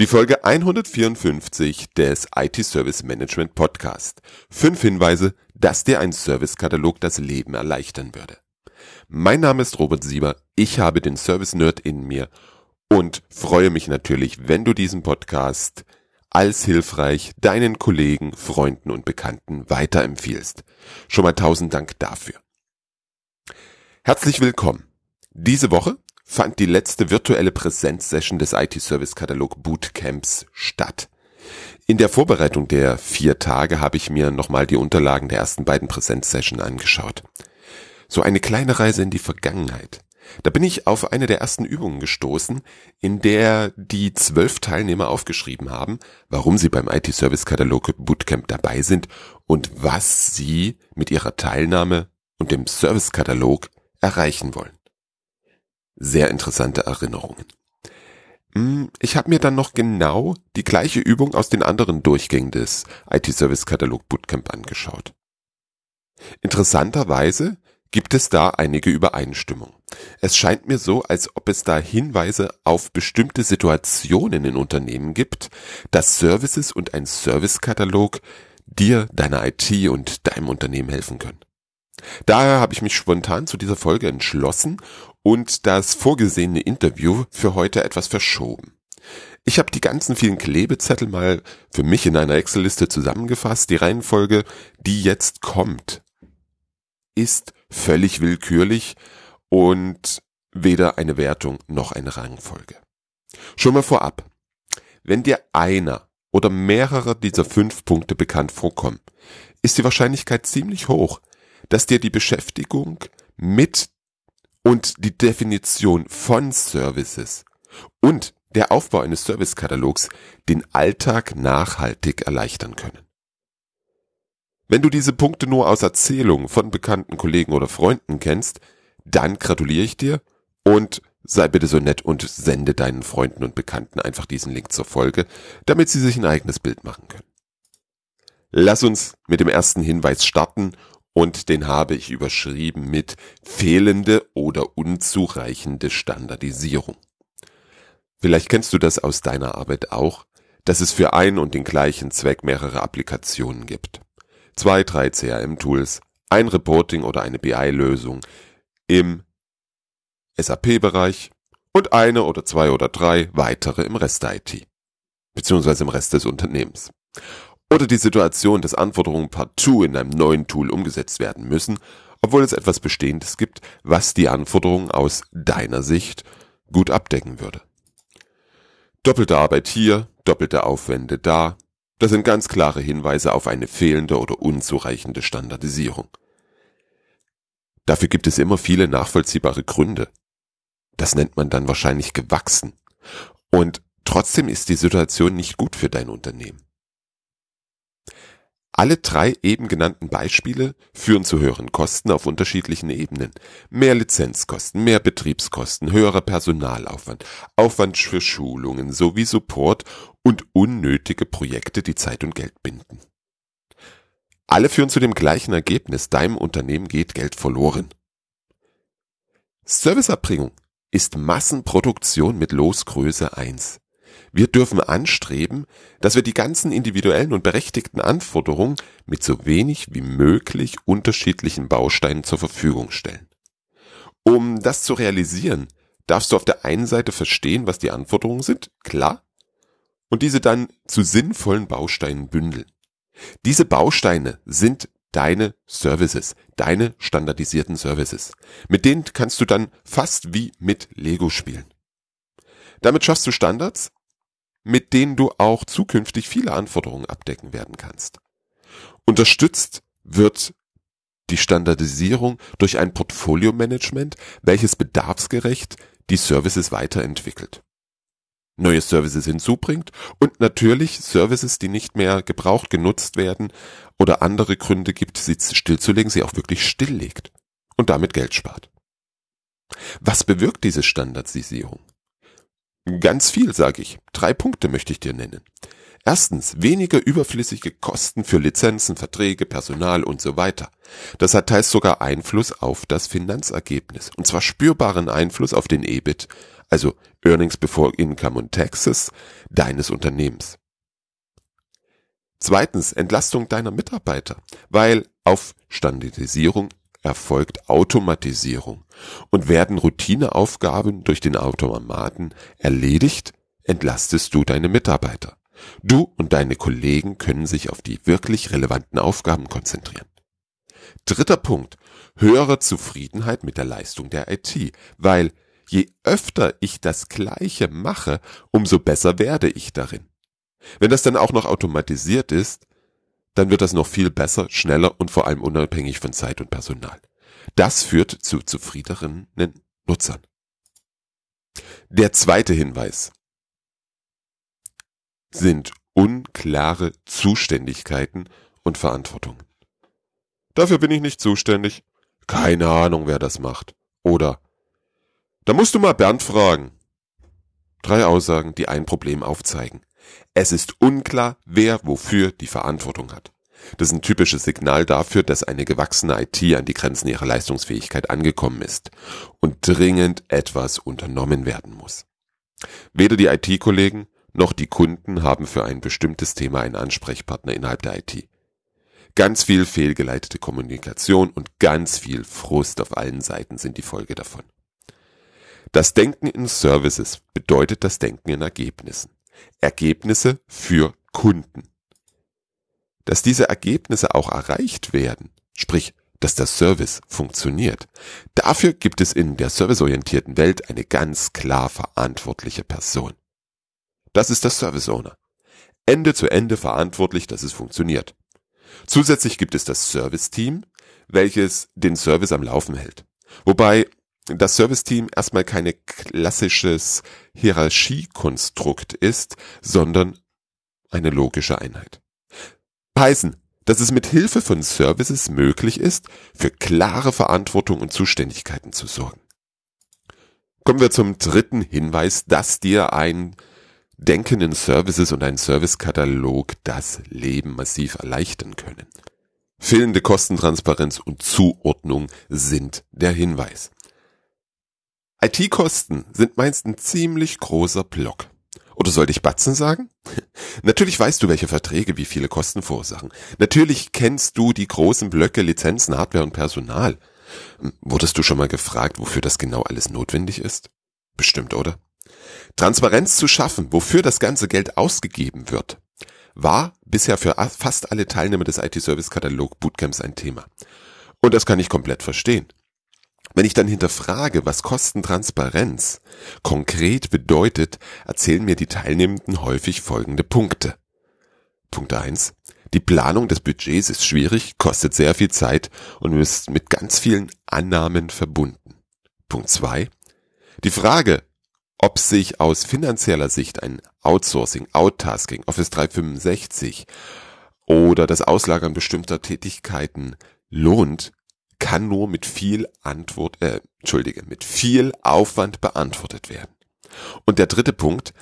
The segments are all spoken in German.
Die Folge 154 des IT Service Management Podcast. Fünf Hinweise, dass dir ein Servicekatalog das Leben erleichtern würde. Mein Name ist Robert Sieber, ich habe den Service Nerd in mir und freue mich natürlich, wenn du diesen Podcast als hilfreich deinen Kollegen, Freunden und Bekannten weiterempfiehlst. Schon mal tausend Dank dafür. Herzlich willkommen. Diese Woche fand die letzte virtuelle Präsenzsession des IT-Service-Katalog Bootcamps statt. In der Vorbereitung der vier Tage habe ich mir nochmal die Unterlagen der ersten beiden Präsenzsession angeschaut. So eine kleine Reise in die Vergangenheit. Da bin ich auf eine der ersten Übungen gestoßen, in der die zwölf Teilnehmer aufgeschrieben haben, warum sie beim IT-Service-Katalog Bootcamp dabei sind und was sie mit ihrer Teilnahme und dem Service-Katalog erreichen wollen sehr interessante Erinnerungen. Hm, ich habe mir dann noch genau die gleiche Übung aus den anderen Durchgängen des IT-Service-Katalog Bootcamp angeschaut. Interessanterweise gibt es da einige Übereinstimmungen. Es scheint mir so, als ob es da Hinweise auf bestimmte Situationen in Unternehmen gibt, dass Services und ein Servicekatalog dir, deiner IT und deinem Unternehmen helfen können. Daher habe ich mich spontan zu dieser Folge entschlossen und das vorgesehene Interview für heute etwas verschoben. Ich habe die ganzen vielen Klebezettel mal für mich in einer Excel-Liste zusammengefasst. Die Reihenfolge, die jetzt kommt, ist völlig willkürlich und weder eine Wertung noch eine Rangfolge. Schon mal vorab. Wenn dir einer oder mehrere dieser fünf Punkte bekannt vorkommen, ist die Wahrscheinlichkeit ziemlich hoch, dass dir die Beschäftigung mit und die Definition von Services und der Aufbau eines Servicekatalogs den Alltag nachhaltig erleichtern können. Wenn du diese Punkte nur aus Erzählungen von bekannten Kollegen oder Freunden kennst, dann gratuliere ich dir und sei bitte so nett und sende deinen Freunden und Bekannten einfach diesen Link zur Folge, damit sie sich ein eigenes Bild machen können. Lass uns mit dem ersten Hinweis starten und den habe ich überschrieben mit fehlende oder unzureichende Standardisierung. Vielleicht kennst du das aus deiner Arbeit auch, dass es für einen und den gleichen Zweck mehrere Applikationen gibt. Zwei, drei CRM-Tools, ein Reporting oder eine BI-Lösung im SAP-Bereich und eine oder zwei oder drei weitere im Rest der IT, beziehungsweise im Rest des Unternehmens. Oder die Situation, dass Anforderungen partout in einem neuen Tool umgesetzt werden müssen, obwohl es etwas Bestehendes gibt, was die Anforderungen aus deiner Sicht gut abdecken würde. Doppelte Arbeit hier, doppelte Aufwände da, das sind ganz klare Hinweise auf eine fehlende oder unzureichende Standardisierung. Dafür gibt es immer viele nachvollziehbare Gründe. Das nennt man dann wahrscheinlich gewachsen. Und trotzdem ist die Situation nicht gut für dein Unternehmen. Alle drei eben genannten Beispiele führen zu höheren Kosten auf unterschiedlichen Ebenen. Mehr Lizenzkosten, mehr Betriebskosten, höherer Personalaufwand, Aufwand für Schulungen sowie Support und unnötige Projekte, die Zeit und Geld binden. Alle führen zu dem gleichen Ergebnis, deinem Unternehmen geht Geld verloren. Serviceerbringung ist Massenproduktion mit Losgröße 1. Wir dürfen anstreben, dass wir die ganzen individuellen und berechtigten Anforderungen mit so wenig wie möglich unterschiedlichen Bausteinen zur Verfügung stellen. Um das zu realisieren, darfst du auf der einen Seite verstehen, was die Anforderungen sind, klar, und diese dann zu sinnvollen Bausteinen bündeln. Diese Bausteine sind deine Services, deine standardisierten Services. Mit denen kannst du dann fast wie mit Lego spielen. Damit schaffst du Standards, mit denen du auch zukünftig viele Anforderungen abdecken werden kannst. Unterstützt wird die Standardisierung durch ein Portfolio-Management, welches bedarfsgerecht die Services weiterentwickelt, neue Services hinzubringt und natürlich Services, die nicht mehr gebraucht, genutzt werden oder andere Gründe gibt, sie stillzulegen, sie auch wirklich stilllegt und damit Geld spart. Was bewirkt diese Standardisierung? Ganz viel, sage ich. Drei Punkte möchte ich dir nennen. Erstens, weniger überflüssige Kosten für Lizenzen, Verträge, Personal und so weiter. Das hat teils sogar Einfluss auf das Finanzergebnis. Und zwar spürbaren Einfluss auf den EBIT, also Earnings before Income und Taxes deines Unternehmens. Zweitens, Entlastung deiner Mitarbeiter, weil auf Standardisierung erfolgt Automatisierung und werden Routineaufgaben durch den Automaten erledigt, entlastest du deine Mitarbeiter. Du und deine Kollegen können sich auf die wirklich relevanten Aufgaben konzentrieren. Dritter Punkt. Höhere Zufriedenheit mit der Leistung der IT, weil je öfter ich das Gleiche mache, umso besser werde ich darin. Wenn das dann auch noch automatisiert ist, dann wird das noch viel besser, schneller und vor allem unabhängig von Zeit und Personal. Das führt zu zufriedeneren Nutzern. Der zweite Hinweis sind unklare Zuständigkeiten und Verantwortung. Dafür bin ich nicht zuständig. Keine Ahnung, wer das macht. Oder da musst du mal Bernd fragen. Drei Aussagen, die ein Problem aufzeigen. Es ist unklar, wer wofür die Verantwortung hat. Das ist ein typisches Signal dafür, dass eine gewachsene IT an die Grenzen ihrer Leistungsfähigkeit angekommen ist und dringend etwas unternommen werden muss. Weder die IT-Kollegen noch die Kunden haben für ein bestimmtes Thema einen Ansprechpartner innerhalb der IT. Ganz viel fehlgeleitete Kommunikation und ganz viel Frust auf allen Seiten sind die Folge davon. Das Denken in Services bedeutet das Denken in Ergebnissen. Ergebnisse für Kunden. Dass diese Ergebnisse auch erreicht werden, sprich, dass der Service funktioniert. Dafür gibt es in der serviceorientierten Welt eine ganz klar verantwortliche Person. Das ist der Service Owner. Ende zu Ende verantwortlich, dass es funktioniert. Zusätzlich gibt es das Service Team, welches den Service am Laufen hält. Wobei das Service-Team erstmal keine klassisches Hierarchiekonstrukt ist, sondern eine logische Einheit. Heißen, dass es mit Hilfe von Services möglich ist, für klare Verantwortung und Zuständigkeiten zu sorgen. Kommen wir zum dritten Hinweis, dass dir ein Denken in Services und ein Servicekatalog das Leben massiv erleichtern können. Fehlende Kostentransparenz und Zuordnung sind der Hinweis. IT-Kosten sind meist ein ziemlich großer Block. Oder sollte ich Batzen sagen? Natürlich weißt du, welche Verträge wie viele Kosten verursachen. Natürlich kennst du die großen Blöcke Lizenzen, Hardware und Personal. Wurdest du schon mal gefragt, wofür das genau alles notwendig ist? Bestimmt, oder? Transparenz zu schaffen, wofür das ganze Geld ausgegeben wird, war bisher für fast alle Teilnehmer des IT-Service-Katalog Bootcamps ein Thema. Und das kann ich komplett verstehen. Wenn ich dann hinterfrage, was Kostentransparenz konkret bedeutet, erzählen mir die Teilnehmenden häufig folgende Punkte. Punkt eins: Die Planung des Budgets ist schwierig, kostet sehr viel Zeit und ist mit ganz vielen Annahmen verbunden. Punkt zwei: Die Frage, ob sich aus finanzieller Sicht ein Outsourcing, Outtasking, Office 365 oder das Auslagern bestimmter Tätigkeiten lohnt, kann nur mit viel Antwort, äh, entschuldige, mit viel Aufwand beantwortet werden. Und der dritte Punkt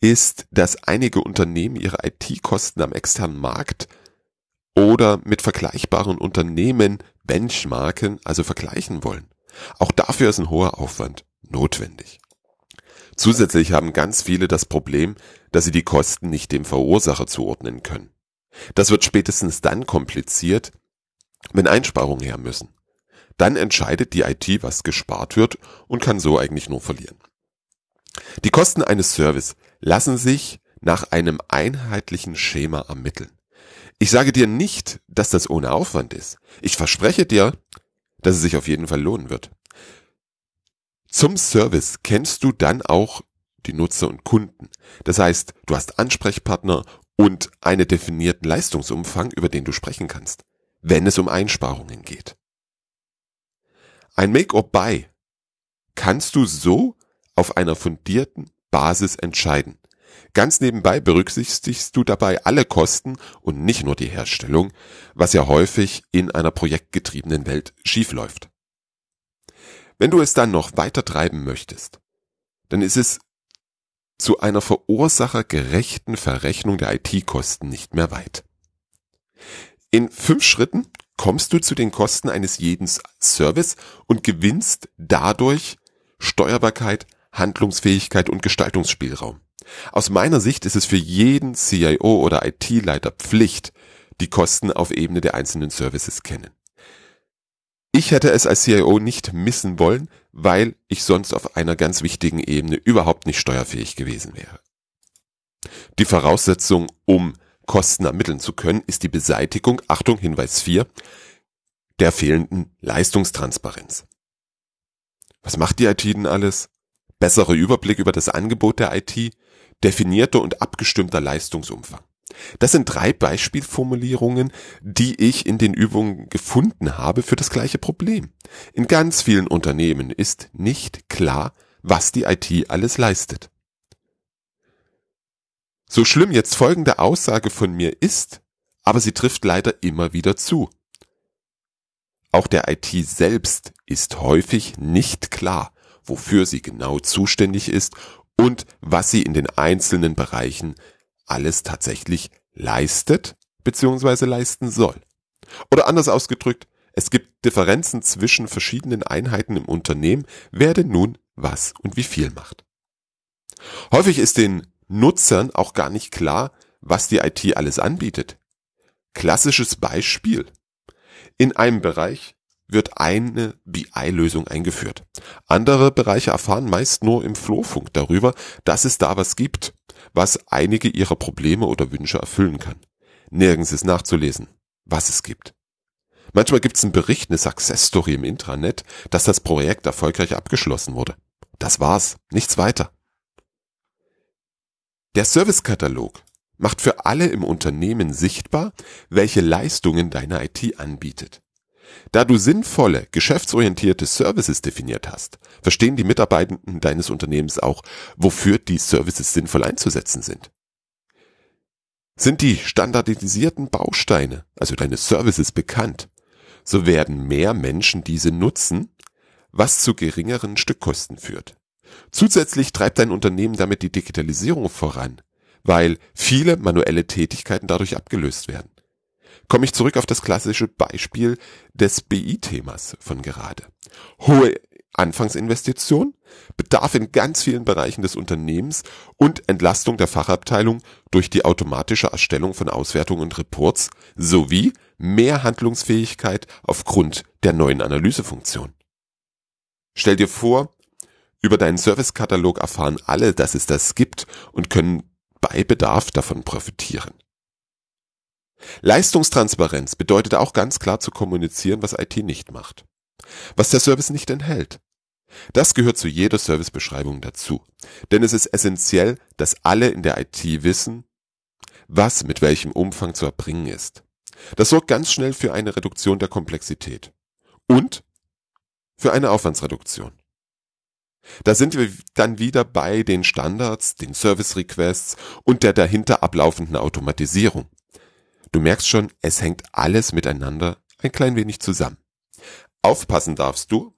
ist, dass einige Unternehmen ihre IT-Kosten am externen Markt oder mit vergleichbaren Unternehmen benchmarken, also vergleichen wollen. Auch dafür ist ein hoher Aufwand notwendig. Zusätzlich haben ganz viele das Problem, dass sie die Kosten nicht dem Verursacher zuordnen können. Das wird spätestens dann kompliziert, wenn Einsparungen her müssen. Dann entscheidet die IT, was gespart wird und kann so eigentlich nur verlieren. Die Kosten eines Service lassen sich nach einem einheitlichen Schema ermitteln. Ich sage dir nicht, dass das ohne Aufwand ist. Ich verspreche dir, dass es sich auf jeden Fall lohnen wird. Zum Service kennst du dann auch die Nutzer und Kunden. Das heißt, du hast Ansprechpartner und einen definierten Leistungsumfang, über den du sprechen kannst, wenn es um Einsparungen geht. Ein Make-or-Buy kannst du so auf einer fundierten Basis entscheiden. Ganz nebenbei berücksichtigst du dabei alle Kosten und nicht nur die Herstellung, was ja häufig in einer projektgetriebenen Welt schiefläuft. Wenn du es dann noch weiter treiben möchtest, dann ist es zu einer verursachergerechten Verrechnung der IT-Kosten nicht mehr weit. In fünf Schritten kommst du zu den Kosten eines jeden Service und gewinnst dadurch Steuerbarkeit, Handlungsfähigkeit und Gestaltungsspielraum. Aus meiner Sicht ist es für jeden CIO oder IT-Leiter Pflicht, die Kosten auf Ebene der einzelnen Services kennen. Ich hätte es als CIO nicht missen wollen, weil ich sonst auf einer ganz wichtigen Ebene überhaupt nicht steuerfähig gewesen wäre. Die Voraussetzung, um Kosten ermitteln zu können, ist die Beseitigung, Achtung, Hinweis 4, der fehlenden Leistungstransparenz. Was macht die IT denn alles? Besserer Überblick über das Angebot der IT, definierter und abgestimmter Leistungsumfang. Das sind drei Beispielformulierungen, die ich in den Übungen gefunden habe für das gleiche Problem. In ganz vielen Unternehmen ist nicht klar, was die IT alles leistet. So schlimm jetzt folgende Aussage von mir ist, aber sie trifft leider immer wieder zu. Auch der IT selbst ist häufig nicht klar, wofür sie genau zuständig ist und was sie in den einzelnen Bereichen alles tatsächlich leistet bzw. leisten soll. Oder anders ausgedrückt, es gibt Differenzen zwischen verschiedenen Einheiten im Unternehmen, wer denn nun was und wie viel macht. Häufig ist den Nutzern auch gar nicht klar, was die IT alles anbietet. Klassisches Beispiel. In einem Bereich wird eine BI-Lösung eingeführt. Andere Bereiche erfahren meist nur im Flurfunk darüber, dass es da was gibt, was einige ihrer Probleme oder Wünsche erfüllen kann. Nirgends ist nachzulesen, was es gibt. Manchmal gibt es einen Bericht, eine Success Story im Intranet, dass das Projekt erfolgreich abgeschlossen wurde. Das war's, nichts weiter. Der Servicekatalog macht für alle im Unternehmen sichtbar, welche Leistungen deine IT anbietet. Da du sinnvolle, geschäftsorientierte Services definiert hast, verstehen die Mitarbeitenden deines Unternehmens auch, wofür die Services sinnvoll einzusetzen sind. Sind die standardisierten Bausteine, also deine Services bekannt, so werden mehr Menschen diese nutzen, was zu geringeren Stückkosten führt. Zusätzlich treibt dein Unternehmen damit die Digitalisierung voran, weil viele manuelle Tätigkeiten dadurch abgelöst werden komme ich zurück auf das klassische Beispiel des BI-Themas von gerade. Hohe Anfangsinvestition, Bedarf in ganz vielen Bereichen des Unternehmens und Entlastung der Fachabteilung durch die automatische Erstellung von Auswertungen und Reports sowie mehr Handlungsfähigkeit aufgrund der neuen Analysefunktion. Stell dir vor, über deinen Servicekatalog erfahren alle, dass es das gibt und können bei Bedarf davon profitieren. Leistungstransparenz bedeutet auch ganz klar zu kommunizieren, was IT nicht macht. Was der Service nicht enthält. Das gehört zu jeder Servicebeschreibung dazu. Denn es ist essentiell, dass alle in der IT wissen, was mit welchem Umfang zu erbringen ist. Das sorgt ganz schnell für eine Reduktion der Komplexität. Und für eine Aufwandsreduktion. Da sind wir dann wieder bei den Standards, den Service Requests und der dahinter ablaufenden Automatisierung. Du merkst schon, es hängt alles miteinander ein klein wenig zusammen. Aufpassen darfst du,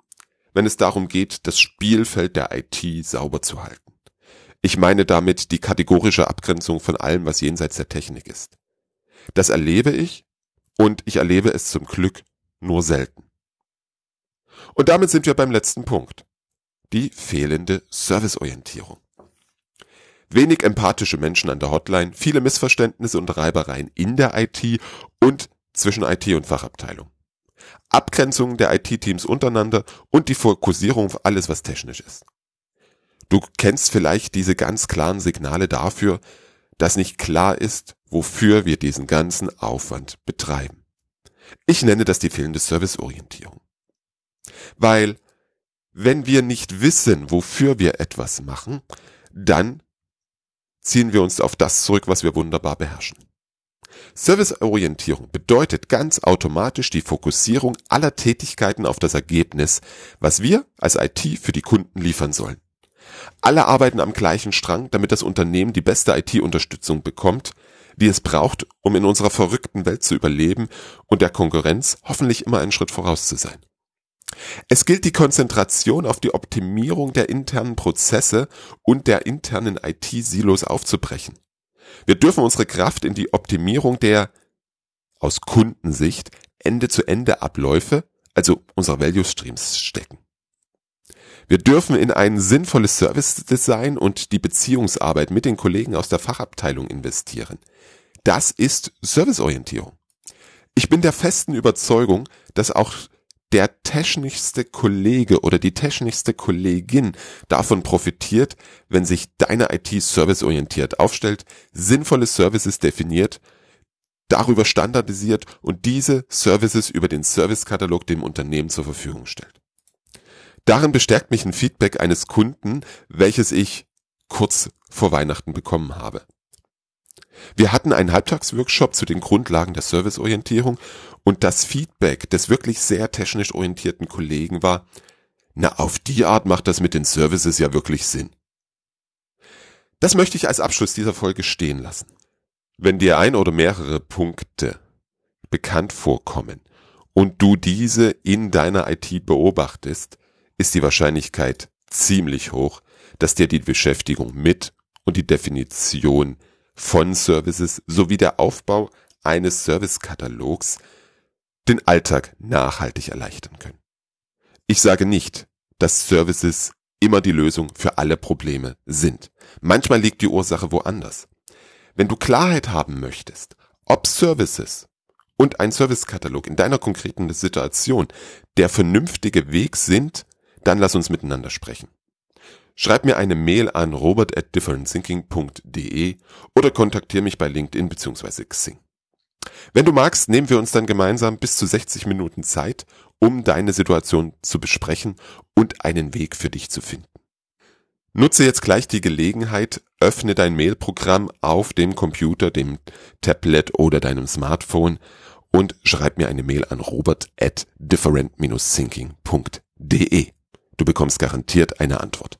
wenn es darum geht, das Spielfeld der IT sauber zu halten. Ich meine damit die kategorische Abgrenzung von allem, was jenseits der Technik ist. Das erlebe ich und ich erlebe es zum Glück nur selten. Und damit sind wir beim letzten Punkt. Die fehlende Serviceorientierung. Wenig empathische Menschen an der Hotline, viele Missverständnisse und Reibereien in der IT und zwischen IT und Fachabteilung. Abgrenzung der IT-Teams untereinander und die Fokussierung auf alles, was technisch ist. Du kennst vielleicht diese ganz klaren Signale dafür, dass nicht klar ist, wofür wir diesen ganzen Aufwand betreiben. Ich nenne das die fehlende Serviceorientierung. Weil, wenn wir nicht wissen, wofür wir etwas machen, dann ziehen wir uns auf das zurück, was wir wunderbar beherrschen. Serviceorientierung bedeutet ganz automatisch die Fokussierung aller Tätigkeiten auf das Ergebnis, was wir als IT für die Kunden liefern sollen. Alle arbeiten am gleichen Strang, damit das Unternehmen die beste IT-Unterstützung bekommt, die es braucht, um in unserer verrückten Welt zu überleben und der Konkurrenz hoffentlich immer einen Schritt voraus zu sein. Es gilt die Konzentration auf die Optimierung der internen Prozesse und der internen IT-Silos aufzubrechen. Wir dürfen unsere Kraft in die Optimierung der aus Kundensicht Ende-zu-Ende Abläufe, also unserer Value Streams stecken. Wir dürfen in ein sinnvolles Service Design und die Beziehungsarbeit mit den Kollegen aus der Fachabteilung investieren. Das ist Serviceorientierung. Ich bin der festen Überzeugung, dass auch der technischste Kollege oder die technischste Kollegin davon profitiert, wenn sich deine IT serviceorientiert aufstellt, sinnvolle Services definiert, darüber standardisiert und diese Services über den Servicekatalog dem Unternehmen zur Verfügung stellt. Darin bestärkt mich ein Feedback eines Kunden, welches ich kurz vor Weihnachten bekommen habe. Wir hatten einen Halbtagsworkshop zu den Grundlagen der Serviceorientierung und das Feedback des wirklich sehr technisch orientierten Kollegen war, na, auf die Art macht das mit den Services ja wirklich Sinn. Das möchte ich als Abschluss dieser Folge stehen lassen. Wenn dir ein oder mehrere Punkte bekannt vorkommen und du diese in deiner IT beobachtest, ist die Wahrscheinlichkeit ziemlich hoch, dass dir die Beschäftigung mit und die Definition von Services sowie der Aufbau eines Servicekatalogs den Alltag nachhaltig erleichtern können. Ich sage nicht, dass Services immer die Lösung für alle Probleme sind. Manchmal liegt die Ursache woanders. Wenn du Klarheit haben möchtest, ob Services und ein Servicekatalog in deiner konkreten Situation der vernünftige Weg sind, dann lass uns miteinander sprechen. Schreib mir eine Mail an robert at differentthinking.de oder kontaktiere mich bei LinkedIn bzw. Xing. Wenn du magst, nehmen wir uns dann gemeinsam bis zu 60 Minuten Zeit, um deine Situation zu besprechen und einen Weg für dich zu finden. Nutze jetzt gleich die Gelegenheit, öffne dein Mailprogramm auf dem Computer, dem Tablet oder deinem Smartphone und schreib mir eine Mail an robert at different-thinking.de. Du bekommst garantiert eine Antwort.